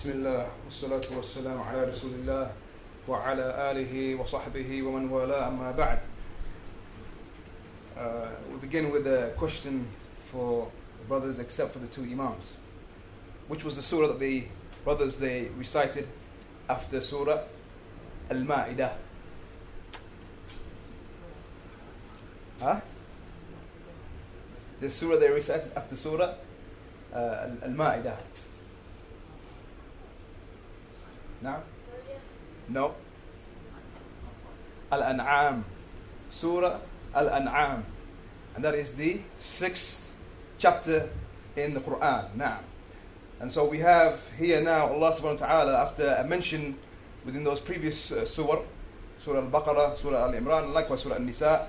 بسم الله والصلاة والسلام على رسول الله وعلى آله وصحبه ومن والاه أما بعد uh, We'll begin with a question for the brothers except for the two Imams Which was the surah that the brothers they recited after surah Al-Ma'idah Huh? The surah they recited after surah uh, Al-Ma'idah نعم No Al-An'am Surah Al-An'am and that is the sixth chapter in the Quran now and so we have here now Allah subhanahu wa ta'ala after a mention within those previous uh, surah Surah Al-Baqarah, Surah Al-Imran, likewise Surah Al-Nisa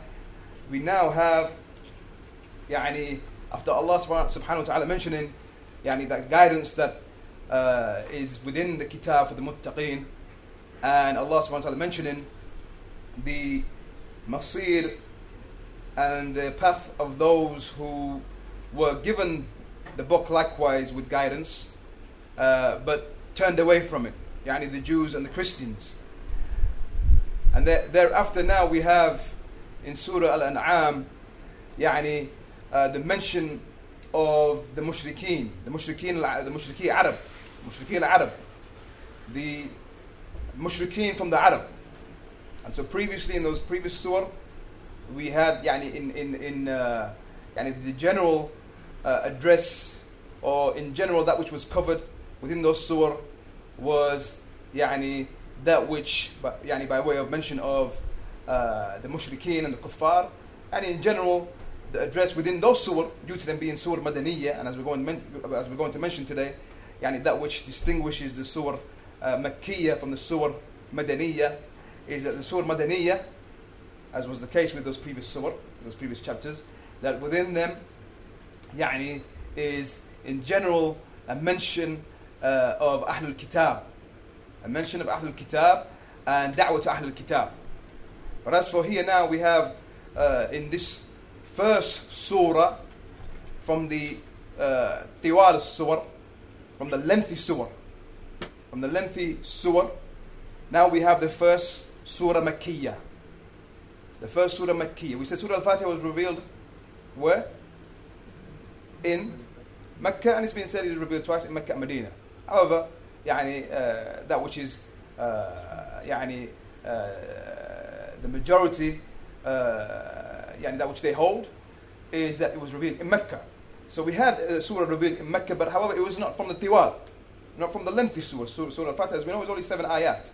we now have يعني after Allah subhanahu wa ta'ala mentioning يعني that guidance that uh, is within the kitab for the muttaqeen. And Allah subhanahu wa ta'ala mentioning the masir and the path of those who were given the book likewise with guidance, uh, but turned away from it, yani the Jews and the Christians. And thereafter, now we have in Surah Al An'am, yani, uh, the mention of the mushrikeen, the mushrikeen, the mushrikeen Arab, mushrikeen Arab the mushrikeen from the Arab and so previously in those previous surah we had يعني in in in uh, يعني the general uh, address or in general that which was covered within those surah was يعني that which يعني by way of mention of uh, the mushrikeen and the kuffar and in general the address within those surah due to them being surah madaniyah and as we're going as we're going to mention today yani that which distinguishes the surah uh, from the surah Madaniyah is that the surah Madaniyah, as was the case with those previous Surahs, those previous chapters, that within them, yani, is in general a mention uh, of Ahlul Kitab, a mention of Ahlul Kitab and دعوة to Ahlul Kitab. But as for here now, we have uh, in this first surah from the uh, Tiwal surah, from the lengthy surah from the lengthy surah now we have the first surah Makkiyah the first surah Makkiyah we said surah Al-Fatiha was revealed where in Mecca and it's been said it was revealed twice in Mecca and Medina however يعني uh, that which is uh, يعني uh, the majority uh, يعني that which they hold is that it was revealed in Mecca so we had uh, surah revealed in Mecca but however it was not from the tiwal not from the lengthy surah surah, surah al-Fatiha as we know was only seven ayat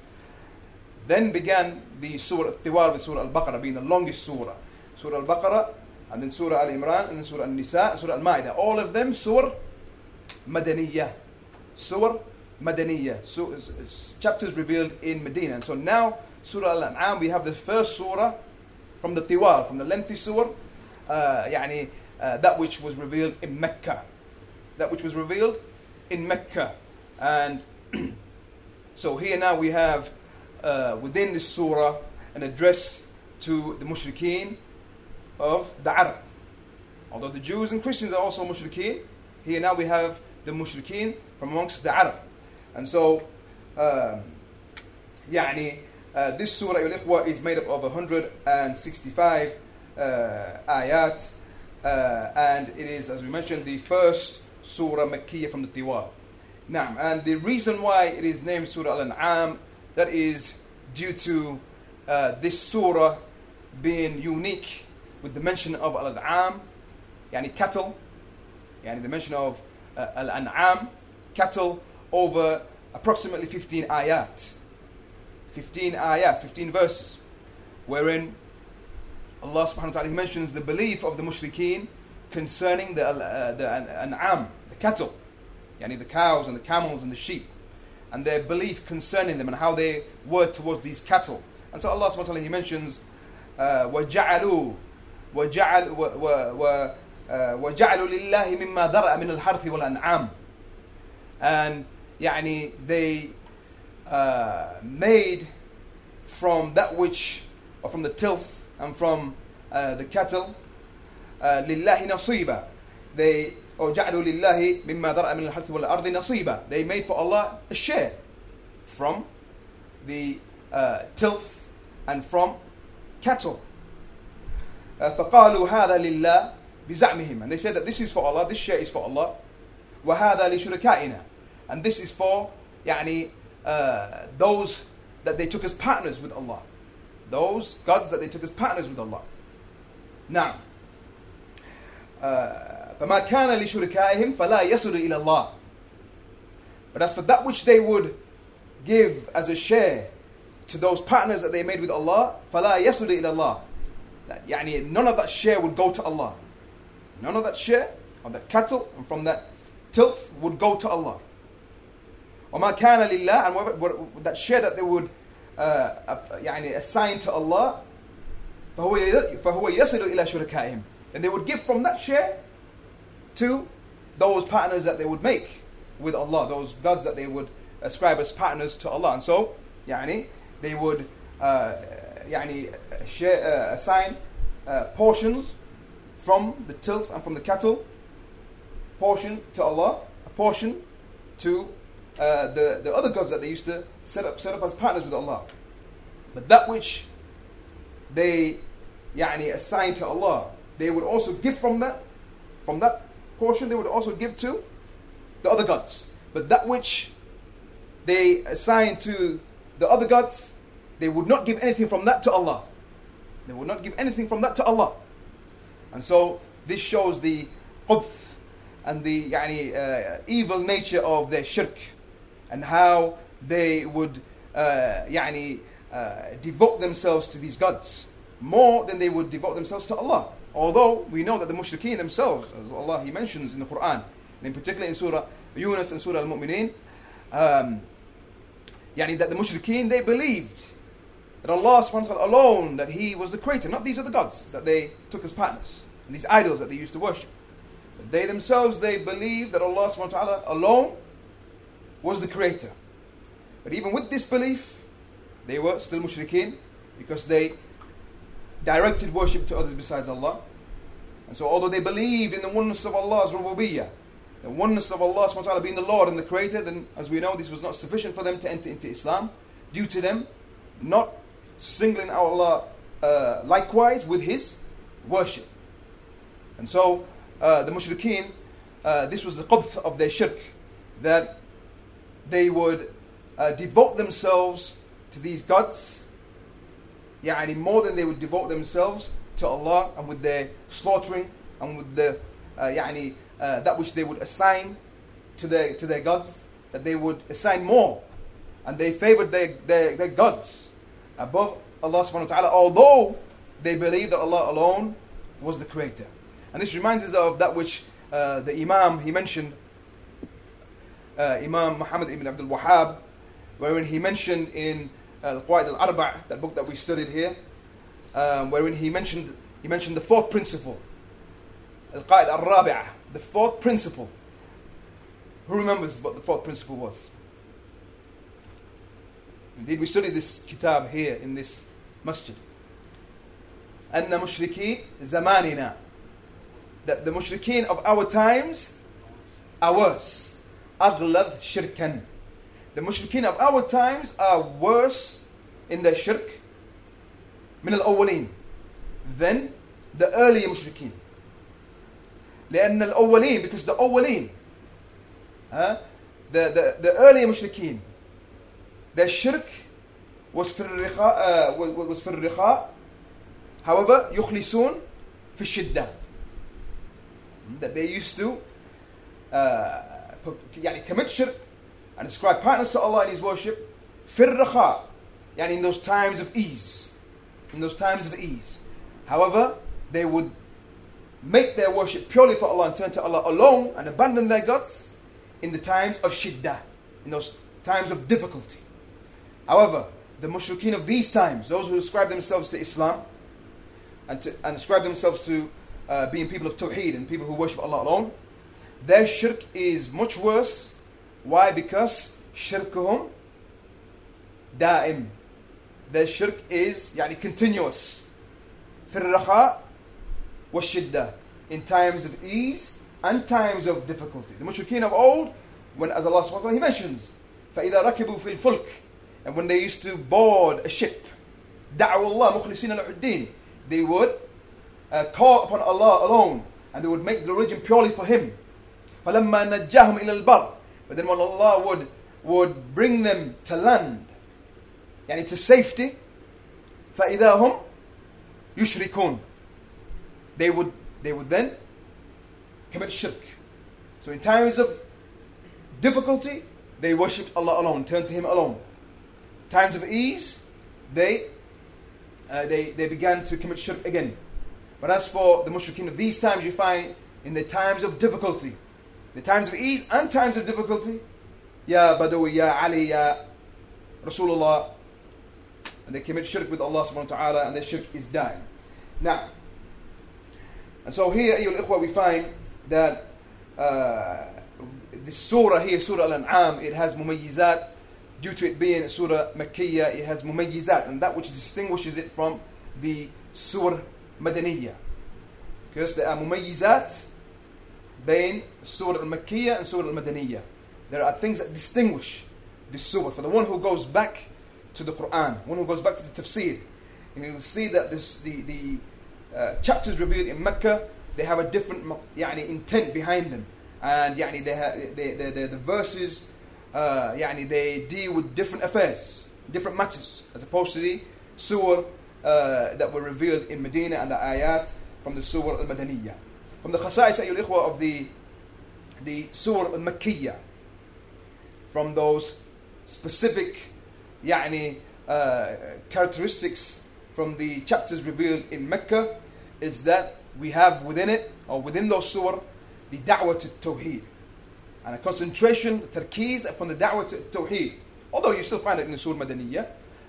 then began the surah tiwal with surah al-Baqarah being the longest surah surah al-Baqarah and then surah al-Imran and then surah al-Nisa and surah al-Ma'idah all of them surah madaniyah surah madaniyah so, chapters revealed in Medina and so now surah al-An'am we have the first surah from the tiwal from the lengthy surah uh, يعني uh, that which was revealed in Mecca that which was revealed in Mecca and so here now we have uh, within this surah an address to the mushrikeen of the Arab. Although the Jews and Christians are also mushrikeen, here now we have the mushrikeen from amongst the Arab. And so, um, يعني, uh, this surah al is made up of 165 uh, ayat, uh, and it is, as we mentioned, the first surah Makkiyah from the Tiwal. Now, and the reason why it is named Surah Al-An'am, that is due to uh, this surah being unique with the mention of Al-An'am, yani cattle, yani the mention of uh, Al-An'am, cattle, over approximately 15 ayat. 15 ayat, 15 verses, wherein Allah subhanahu wa ta'ala he mentions the belief of the mushrikeen concerning the, uh, the an'am, the cattle, yani the cows and the camels and the sheep, and their belief concerning them and how they were towards these cattle. And so Allah subhanahu wa ta'ala he mentions وَجَعَلُوا وَجَعَلُوا وَجَعَلُوا لِلَّهِ مِمَّا ذَرَأَ مِنَ الْحَرْثِ وَالْأَنْعَامِ And يعني they uh, made from that which, or from the tilth and from uh, the cattle, uh, لِلَّهِ نَصِيبًا They or جعلوا لله مما ذرأ من الحرث والأرض نصيبا they made for Allah a share from the uh, tilth and from cattle uh, فقالوا هذا لله بزعمهم and they said that this is for Allah this share is for Allah وهذا لشركائنا and this is for يعني uh, those that they took as partners with Allah those gods that they took as partners with Allah نعم uh, فما كان لشركائهم فلا يصل إلى الله but as for that which they would give as a share to those partners that they made with Allah فلا يصل إلى الله that, يعني none of that share would go to Allah none of that share of that cattle and from that tilth would go to Allah وما كان لله and whatever, what, that share that they would uh, يعني assign to Allah فهو فهو يصل إلى شركائهم and they would give from that share to those partners that they would make with Allah, those gods that they would ascribe as partners to Allah. And so, يعني, they would uh, يعني, share, uh, assign uh, portions from the tilth and from the cattle, portion to Allah, a portion to uh, the, the other gods that they used to set up, set up as partners with Allah. But that which they yani, assigned to Allah, they would also give from that, from that portion, they would also give to the other gods. But that which they assigned to the other gods, they would not give anything from that to Allah. They would not give anything from that to Allah. And so this shows the qudf and the uh, evil nature of their shirk and how they would uh, yani, uh, devote themselves to these gods more than they would devote themselves to Allah. Although we know that the mushrikeen themselves, as Allah He mentions in the Quran, and in particular in Surah Yunus and Surah Al-Mu'mineen, um, yani that the mushrikeen, they believed that Allah subhanahu wa ta'ala alone, that He was the creator, not these other gods that they took as partners, and these idols that they used to worship. They themselves, they believed that Allah subhanahu wa ta'ala alone was the creator. But even with this belief, they were still mushrikeen because they directed worship to others besides Allah. And so, although they believed in the oneness of Allah's rububiyyah, the oneness of Allah subhanahu being the Lord and the Creator, then as we know, this was not sufficient for them to enter into Islam, due to them not singling out Allah uh, likewise with His worship. And so, uh, the mushrikeen, uh, this was the qubth of their shirk, that they would uh, devote themselves to these gods, يعني more than they would devote themselves to Allah and with their slaughtering and with the uh, يعني, uh, that which they would assign to their, to their gods, that they would assign more. And they favored their, their, their gods above Allah subhanahu wa ta'ala, although they believed that Allah alone was the creator. And this reminds us of that which uh, the Imam he mentioned, uh, Imam Muhammad ibn Abdul Wahhab, wherein he mentioned in uh, Al-Qawa'id al-Arba', that book that we studied here, um, wherein he mentioned, he mentioned the fourth principle, Al-Qa'idah al-Rabi'ah, the fourth principle. Who remembers what the fourth principle was? Indeed, we studied this kitab here in this masjid. أن مشركي زماننا that the mushrikeen of our times are worse أغلظ شركا The mushrikeen of our times are worse in their shirk من الأولين than the earlier mushrikeen. لأن الأولين because the أولين huh? the, the, the earlier mushrikeen their shirk was في الرخاء uh, was في الرخاء however يخلصون في الشدة that they used to uh, يعني commit shirk and ascribe partners to Allah in His worship في الرخاء يعني in those times of ease in those times of ease however they would make their worship purely for Allah and turn to Allah alone and abandon their gods in the times of shiddah in those times of difficulty however the mushrikeen of these times those who ascribe themselves to Islam and, to, and ascribe themselves to uh, being people of Tawheed and people who worship Allah alone, their shirk is much worse. Why? Because shirkuhum da'im. Their shirk is يعني continuous. في الرخاء والشدة. In times of ease and times of difficulty. The mushrikeen of old, when as Allah subhanahu wa ta'ala, He mentions, فَإِذَا رَكِبُوا فِي الْفُلْكِ And when they used to board a ship, دعوا الله مخلصين له الدين They would uh, call upon Allah alone and they would make the religion purely for Him. فَلَمَّا نَجَّاهُمْ إِلَى الْبَرِّ But then when Allah would, would bring them to land, يعني to safety, فَإِذَا هُمْ يُشْرِكُونَ They would, they would then commit shirk. So in times of difficulty, they worshipped Allah alone, turned to Him alone. Times of ease, they, uh, they, they began to commit shirk again. But as for the mushrikeen of these times, you find in the times of difficulty, the times of ease and times of difficulty. Ya Badawi, Ya Ali, Ya Rasulullah. And they commit shirk with Allah subhanahu wa ta'ala and their shirk is da'im. Now, and so here, ayyul ikhwa, we find that uh, this surah here, Surah Al-An'am, it has mumayyizat due to it being Surah Makkiyah, it has mumayyizat, and that which distinguishes it from the Surah Madaniyah. Because there are mumayyizat between Surah Al-Makkiyah and Surah Al-Madaniyah. There are things that distinguish the surah. For the one who goes back to the Quran, one who goes back to the tafsir, and you will see that this, the, the uh, chapters revealed in Mecca, they have a different يعني, intent behind them. And يعني, they have, they, they, they, the verses, uh, يعني, they deal with different affairs, different matters, as opposed to the surah uh, that were revealed in Medina and the ayat from the surah al-Madaniyah. From the khasa'is, أيها الإخوة, of the, the surah al-Makkiyah, from those specific يعني, uh, characteristics from the chapters revealed in Mecca is that we have within it, or within those surah, the da'wah to tawheed. And a concentration, the tarkeez upon the da'wah to tawheed. Although you still find it in the surah Madaniyah,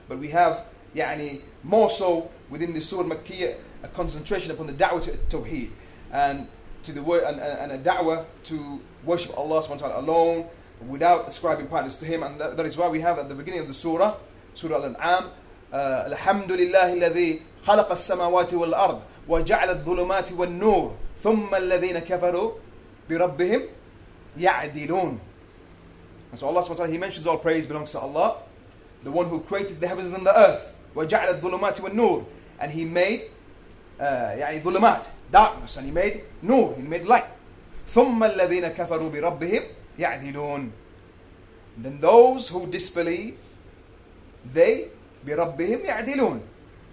but we have يعني, more so within the surah Makkiyah, a concentration upon the da'wah to tawheed. And to the word and, and, and a da'wah to worship Allah subhanahu wa ta'ala alone without ascribing partners to him and that, that is why we have at the beginning of the surah surah al-an'am uh, الحمد لله الذي خلق السماوات والأرض وجعل الظلمات والنور ثم الذين كفروا بربهم يعدلون and so Allah subhanahu wa ta'ala he mentions all praise belongs to Allah the one who created the heavens and the earth وجعل الظلمات والنور and he made uh, يعني ظلمات darkness and he made nur he made light ثم الذين كفروا بربهم يعدلون then those who disbelieve they بربهم يعدلون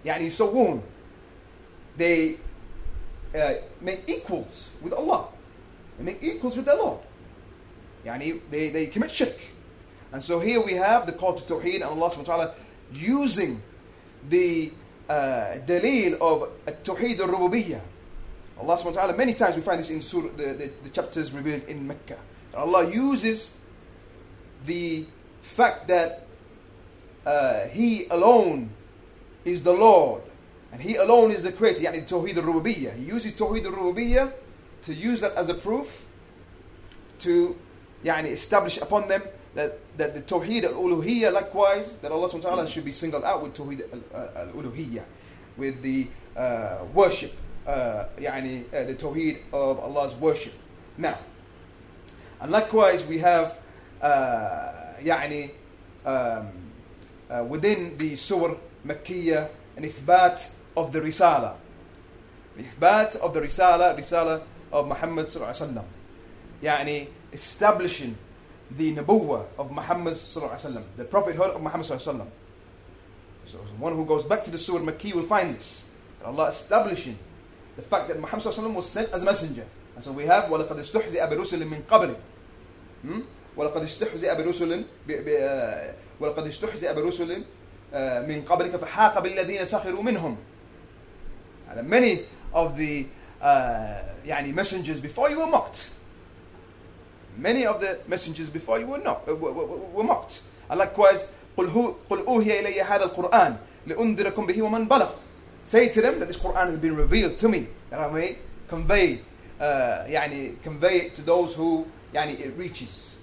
يعني يسوون they uh, make equals with Allah they make equals with their Lord يعني they, they commit shirk and so here we have the call to Tawheed and Allah subhanahu wa ta'ala using the uh, of التوحيد الربوبية, Allah subhanahu wa ta'ala, many times we find this in surah, the, the, the, chapters revealed in Mecca. Allah uses the fact that uh, He alone is the Lord and He alone is the Creator, يعني التوحيد الربوبية. He uses التوحيد الربوبية to use that as a proof to يعني establish upon them that, that the Tawheed al-Uluhiyyah likewise, that Allah subhanahu wa ta'ala should be singled out with Tawheed al-Uluhiyyah, with the uh, worship, uh, يعني, uh, the Tawheed of Allah's worship. Now, and likewise, we have uh, يعني um, uh, within the Surah Makkiyah an ithbat of the Risala. The ithbat of the Risala, Risala of Muhammad Sallallahu Alaihi Wasallam. يعني establishing the Nabuwah of Muhammad Sallallahu Alaihi Wasallam, the prophethood of Muhammad Sallallahu Alaihi Wasallam. So one who goes back to the Surah Makkiyah will find this. That Allah establishing the fact that Muhammad Sallallahu Alaihi Wasallam was sent as a messenger. And so we have وَلَقَدْ اسْتُحْزِئَ بِرُسُلٍ مِّن قَبْلِ ولقد استحزئ برسل ولقد استحزئ برسل من قبلك فحاق بالذين سخروا منهم and many of the uh, يعني messengers before you were mocked Many of the messengers before you were not, uh, were, were, were mocked. And likewise, قل أوهي إلي هذا القرآن لأنذركم به ومن بلغ. Say to them that this Quran has been revealed to me, that I may convey, uh, يعني, convey it to those who يعني, it reaches.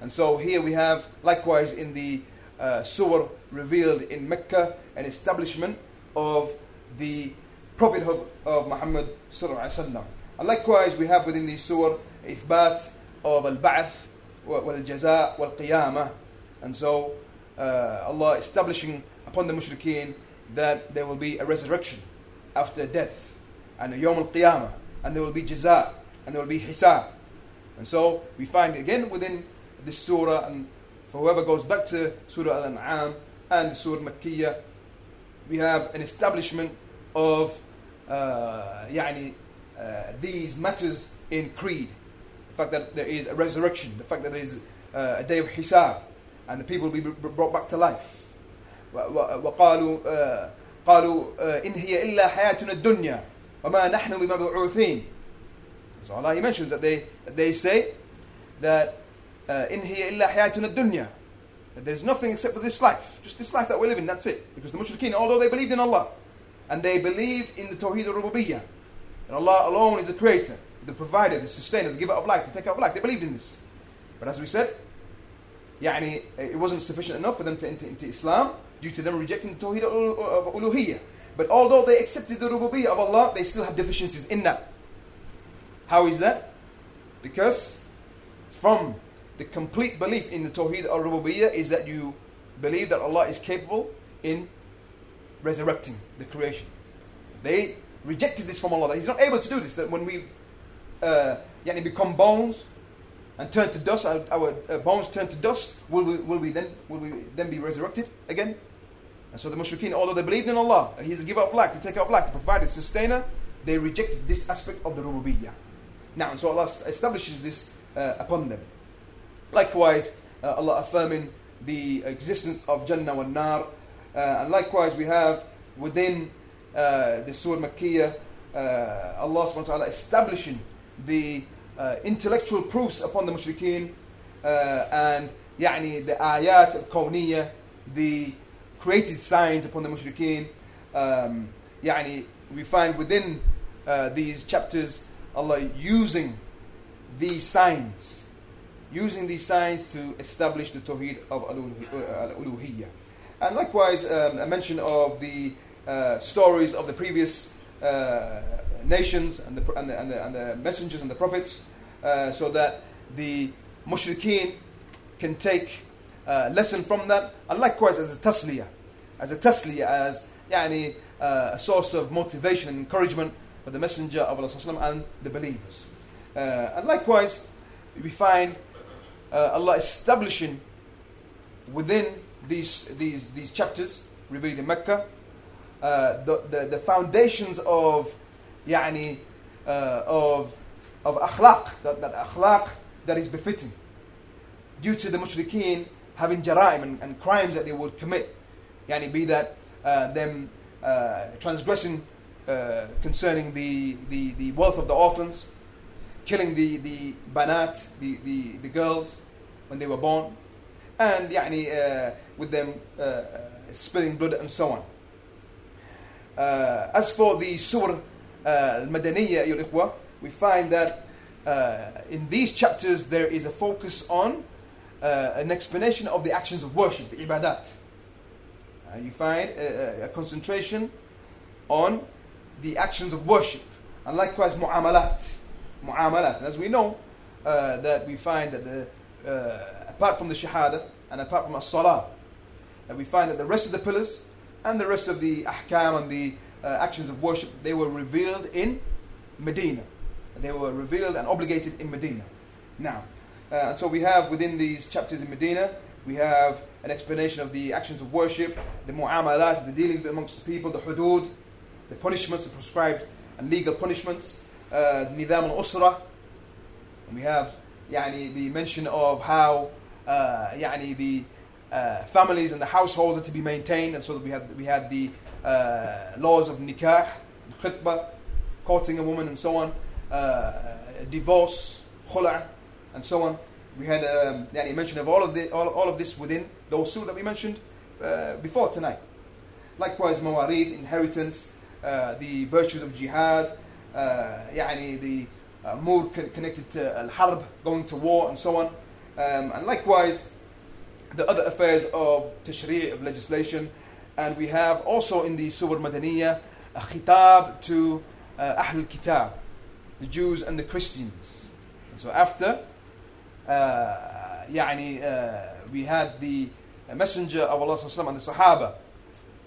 And so here we have, likewise, in the uh, surah revealed in Mecca, an establishment of the prophethood of Muhammad sallallahu alaihi wasallam. And likewise, we have within the surah ithbat of al-ba'th wal-jaza wal-qiyamah. And so, uh, Allah establishing upon the mushrikeen that there will be a resurrection after death and a yawm al-qiyamah and there will be jaza and there will be hisab. And so we find again within this surah and for whoever goes back to Surah Al-An'am and Surah Makkiyah, we have an establishment of uh, يعني, uh, these matters in creed. The fact that there is a resurrection, the fact that there is uh, a day of hisab, and the people will be brought back to life. وقالوا قالوا إن هي إلا حياتنا الدنيا وما نحن بمبعوثين. So Allah He mentions that they that they say that إن هي إلا حياتنا الدنيا that there's nothing except for this life, just this life that we're living, that's it. Because the mushrikeen, although they believed in Allah, and they believed in the Tawheed al-Rububiyyah, and Allah alone is the creator, the provider, the sustainer, the giver of life, the taker of life, they believed in this. But as we said, يعني, it wasn't sufficient enough for them to enter into Islam due to them rejecting the Tawheed of Uluhiyyah. But although they accepted the Rububiyyah of Allah, they still have deficiencies in that. How is that? Because from the complete belief in the Tawheed al Rububiyyah is that you believe that Allah is capable in resurrecting the creation. They rejected this from Allah, that He's not able to do this, that when we uh, yani become bones and turn to dust, our, our uh, bones turn to dust, will we, will, we then, will we then be resurrected again? And so the mushrikeen, although they believed in Allah, and He's the giver of life, the taker of life, the provider, the sustainer, they rejected this aspect of the rububiyyah. Now, and so Allah establishes this uh, upon them. Likewise, uh, Allah affirming the existence of Jannah and Nar. Uh, and likewise, we have within uh, the Surah Makkiyah, uh, Allah subhanahu wa ta'ala establishing the uh, intellectual proofs upon the mushrikeen uh, and يعني, the ayat al-kawniyah, the created signs upon the mushrikeen. Um, يعني, we find within these chapters Allah using these signs using these signs to establish the Tawheed of Al-Uluhiyyah. And likewise, um, a mention of the uh, stories of the previous uh, nations and the, and, the, and, the, and the, messengers and the prophets, uh, so that the mushrikeen can take uh, lesson from that. And likewise, as a tasliyah, as a tasliyah, as yani, uh, a source of motivation and encouragement for the messenger of Allah and the believers. Uh, and likewise, we find uh, Allah establishing within these, these, these chapters revealed in Mecca uh, the, the, the, foundations of يعني, uh, of, of akhlaq, that, that akhlaq that is befitting due to the mushrikeen having jaraim and, and crimes that they would commit يعني, be that uh, them uh, transgressing uh, concerning the, the, the wealth of the orphans killing the, the banat, the, the, the girls, when they were born, and يعني, uh, with them uh, uh, spilling blood and so on. Uh, as for the Surah Al-Madaniyya, uh, we find that uh, in these chapters there is a focus on an explanation of the actions of worship, ibadat. you find a, a, concentration on the actions of worship, and likewise mu'amalat. Mu'amalat. And as we know, that we find that the uh, apart from the Shahada and apart from As-Salah, that we find that the rest of the pillars and the rest of the ahkam and the uh, actions of worship, they were revealed in Medina. They were revealed and obligated in Medina. Now, uh, and so we have within these chapters in Medina, we have an explanation of the actions of worship, the mu'amalat, the dealings amongst the people, the hudud, the punishments, the prescribed and legal punishments, uh, nidam al-usra. And we have yani, the mention of how uh, yani, the uh, families and the households are to be maintained, and so we had, we had the uh, laws of nikah, khitbah, courting a woman, and so on, uh, divorce, khula, and so on. We had um, يعني mention of all of the all, all of this within those surah that we mentioned uh, before tonight. Likewise, mawarith, inheritance, uh, the virtues of jihad, يعني the uh, more con- connected to al-harb, going to war and so on. Um, and likewise, the other affairs of tashri' of legislation. And we have also in the Surah Madaniyah a khitab to uh, Ahl al-Kitab, the Jews and the Christians. And so after, uh, يعني, uh, we had the messenger of Allah sallallahu and the Sahaba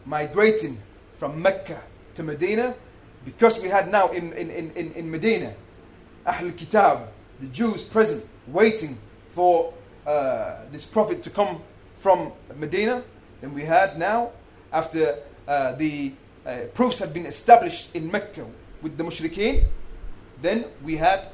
migrating from Mecca to Medina because we had now in, in, in, in Medina Ahl Kitab, the Jews present, waiting for uh, this prophet to come from Medina. Then we had now, after uh, the uh, proofs had been established in Mecca with the mushrikeen, then we had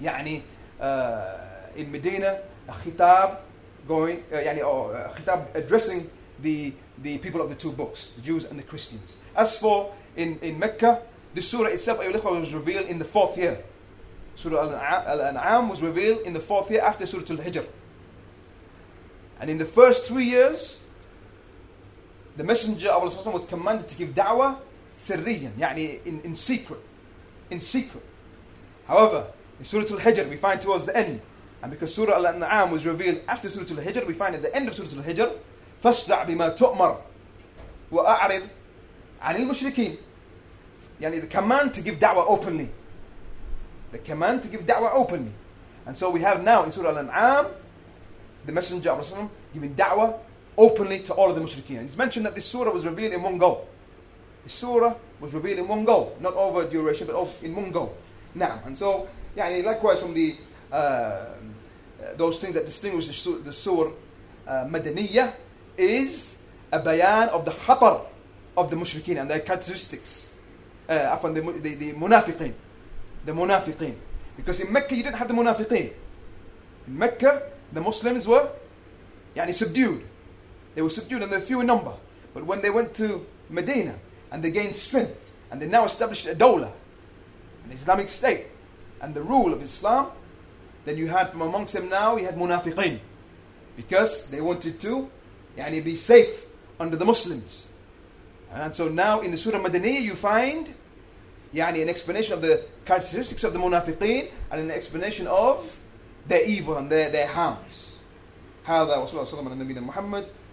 يعني uh, in Medina a khitab going uh, يعني or a khitab addressing the the people of the two books, the Jews and the Christians. As for in, in Mecca, the surah itself was revealed in the fourth year. Surah Al-An'am was revealed in the fourth year after Surah Al-Hijr. And in the first two years, the Messenger of Allah was commanded to give da'wah sirriyan, يعني in, in secret. In secret. However, in Surah Al-Hijr, we find towards the end, and because Surah Al-An'am was revealed after Surah Al-Hijr, we find at the end of Surah Al-Hijr, فاصدع بما تؤمر وأعرض عن المشركين يعني the command to give da'wah openly the command to give da'wah openly and so we have now in Surah Al-An'am the Messenger of Allah giving da'wah openly to all of the mushrikeen. It's mentioned that this surah was revealed in one go. The surah was revealed in one go, not over duration, but in one go. Now, and so, yeah, likewise from the uh, those things that distinguish the, surah, uh, is a bayan of the khatar of the mushrikeen and their characteristics. Uh, the, the, the munafiqeen. The munafiqeen. Because in Mecca you didn't have the munafiqeen. In Mecca, the Muslims were yani, subdued. They were subdued and they were few in number. But when they went to Medina and they gained strength and they now established a dawla, an Islamic state, and the rule of Islam, then you had from amongst them now, you had munafiqeen. Because they wanted to yani, be safe under the Muslims. And so now in the Surah Madaniyah you find yani, an explanation of the characteristics of the munafiqeen and an explanation of their evil and their, their harms. هذا وصلى الله وسلم على نبينا محمد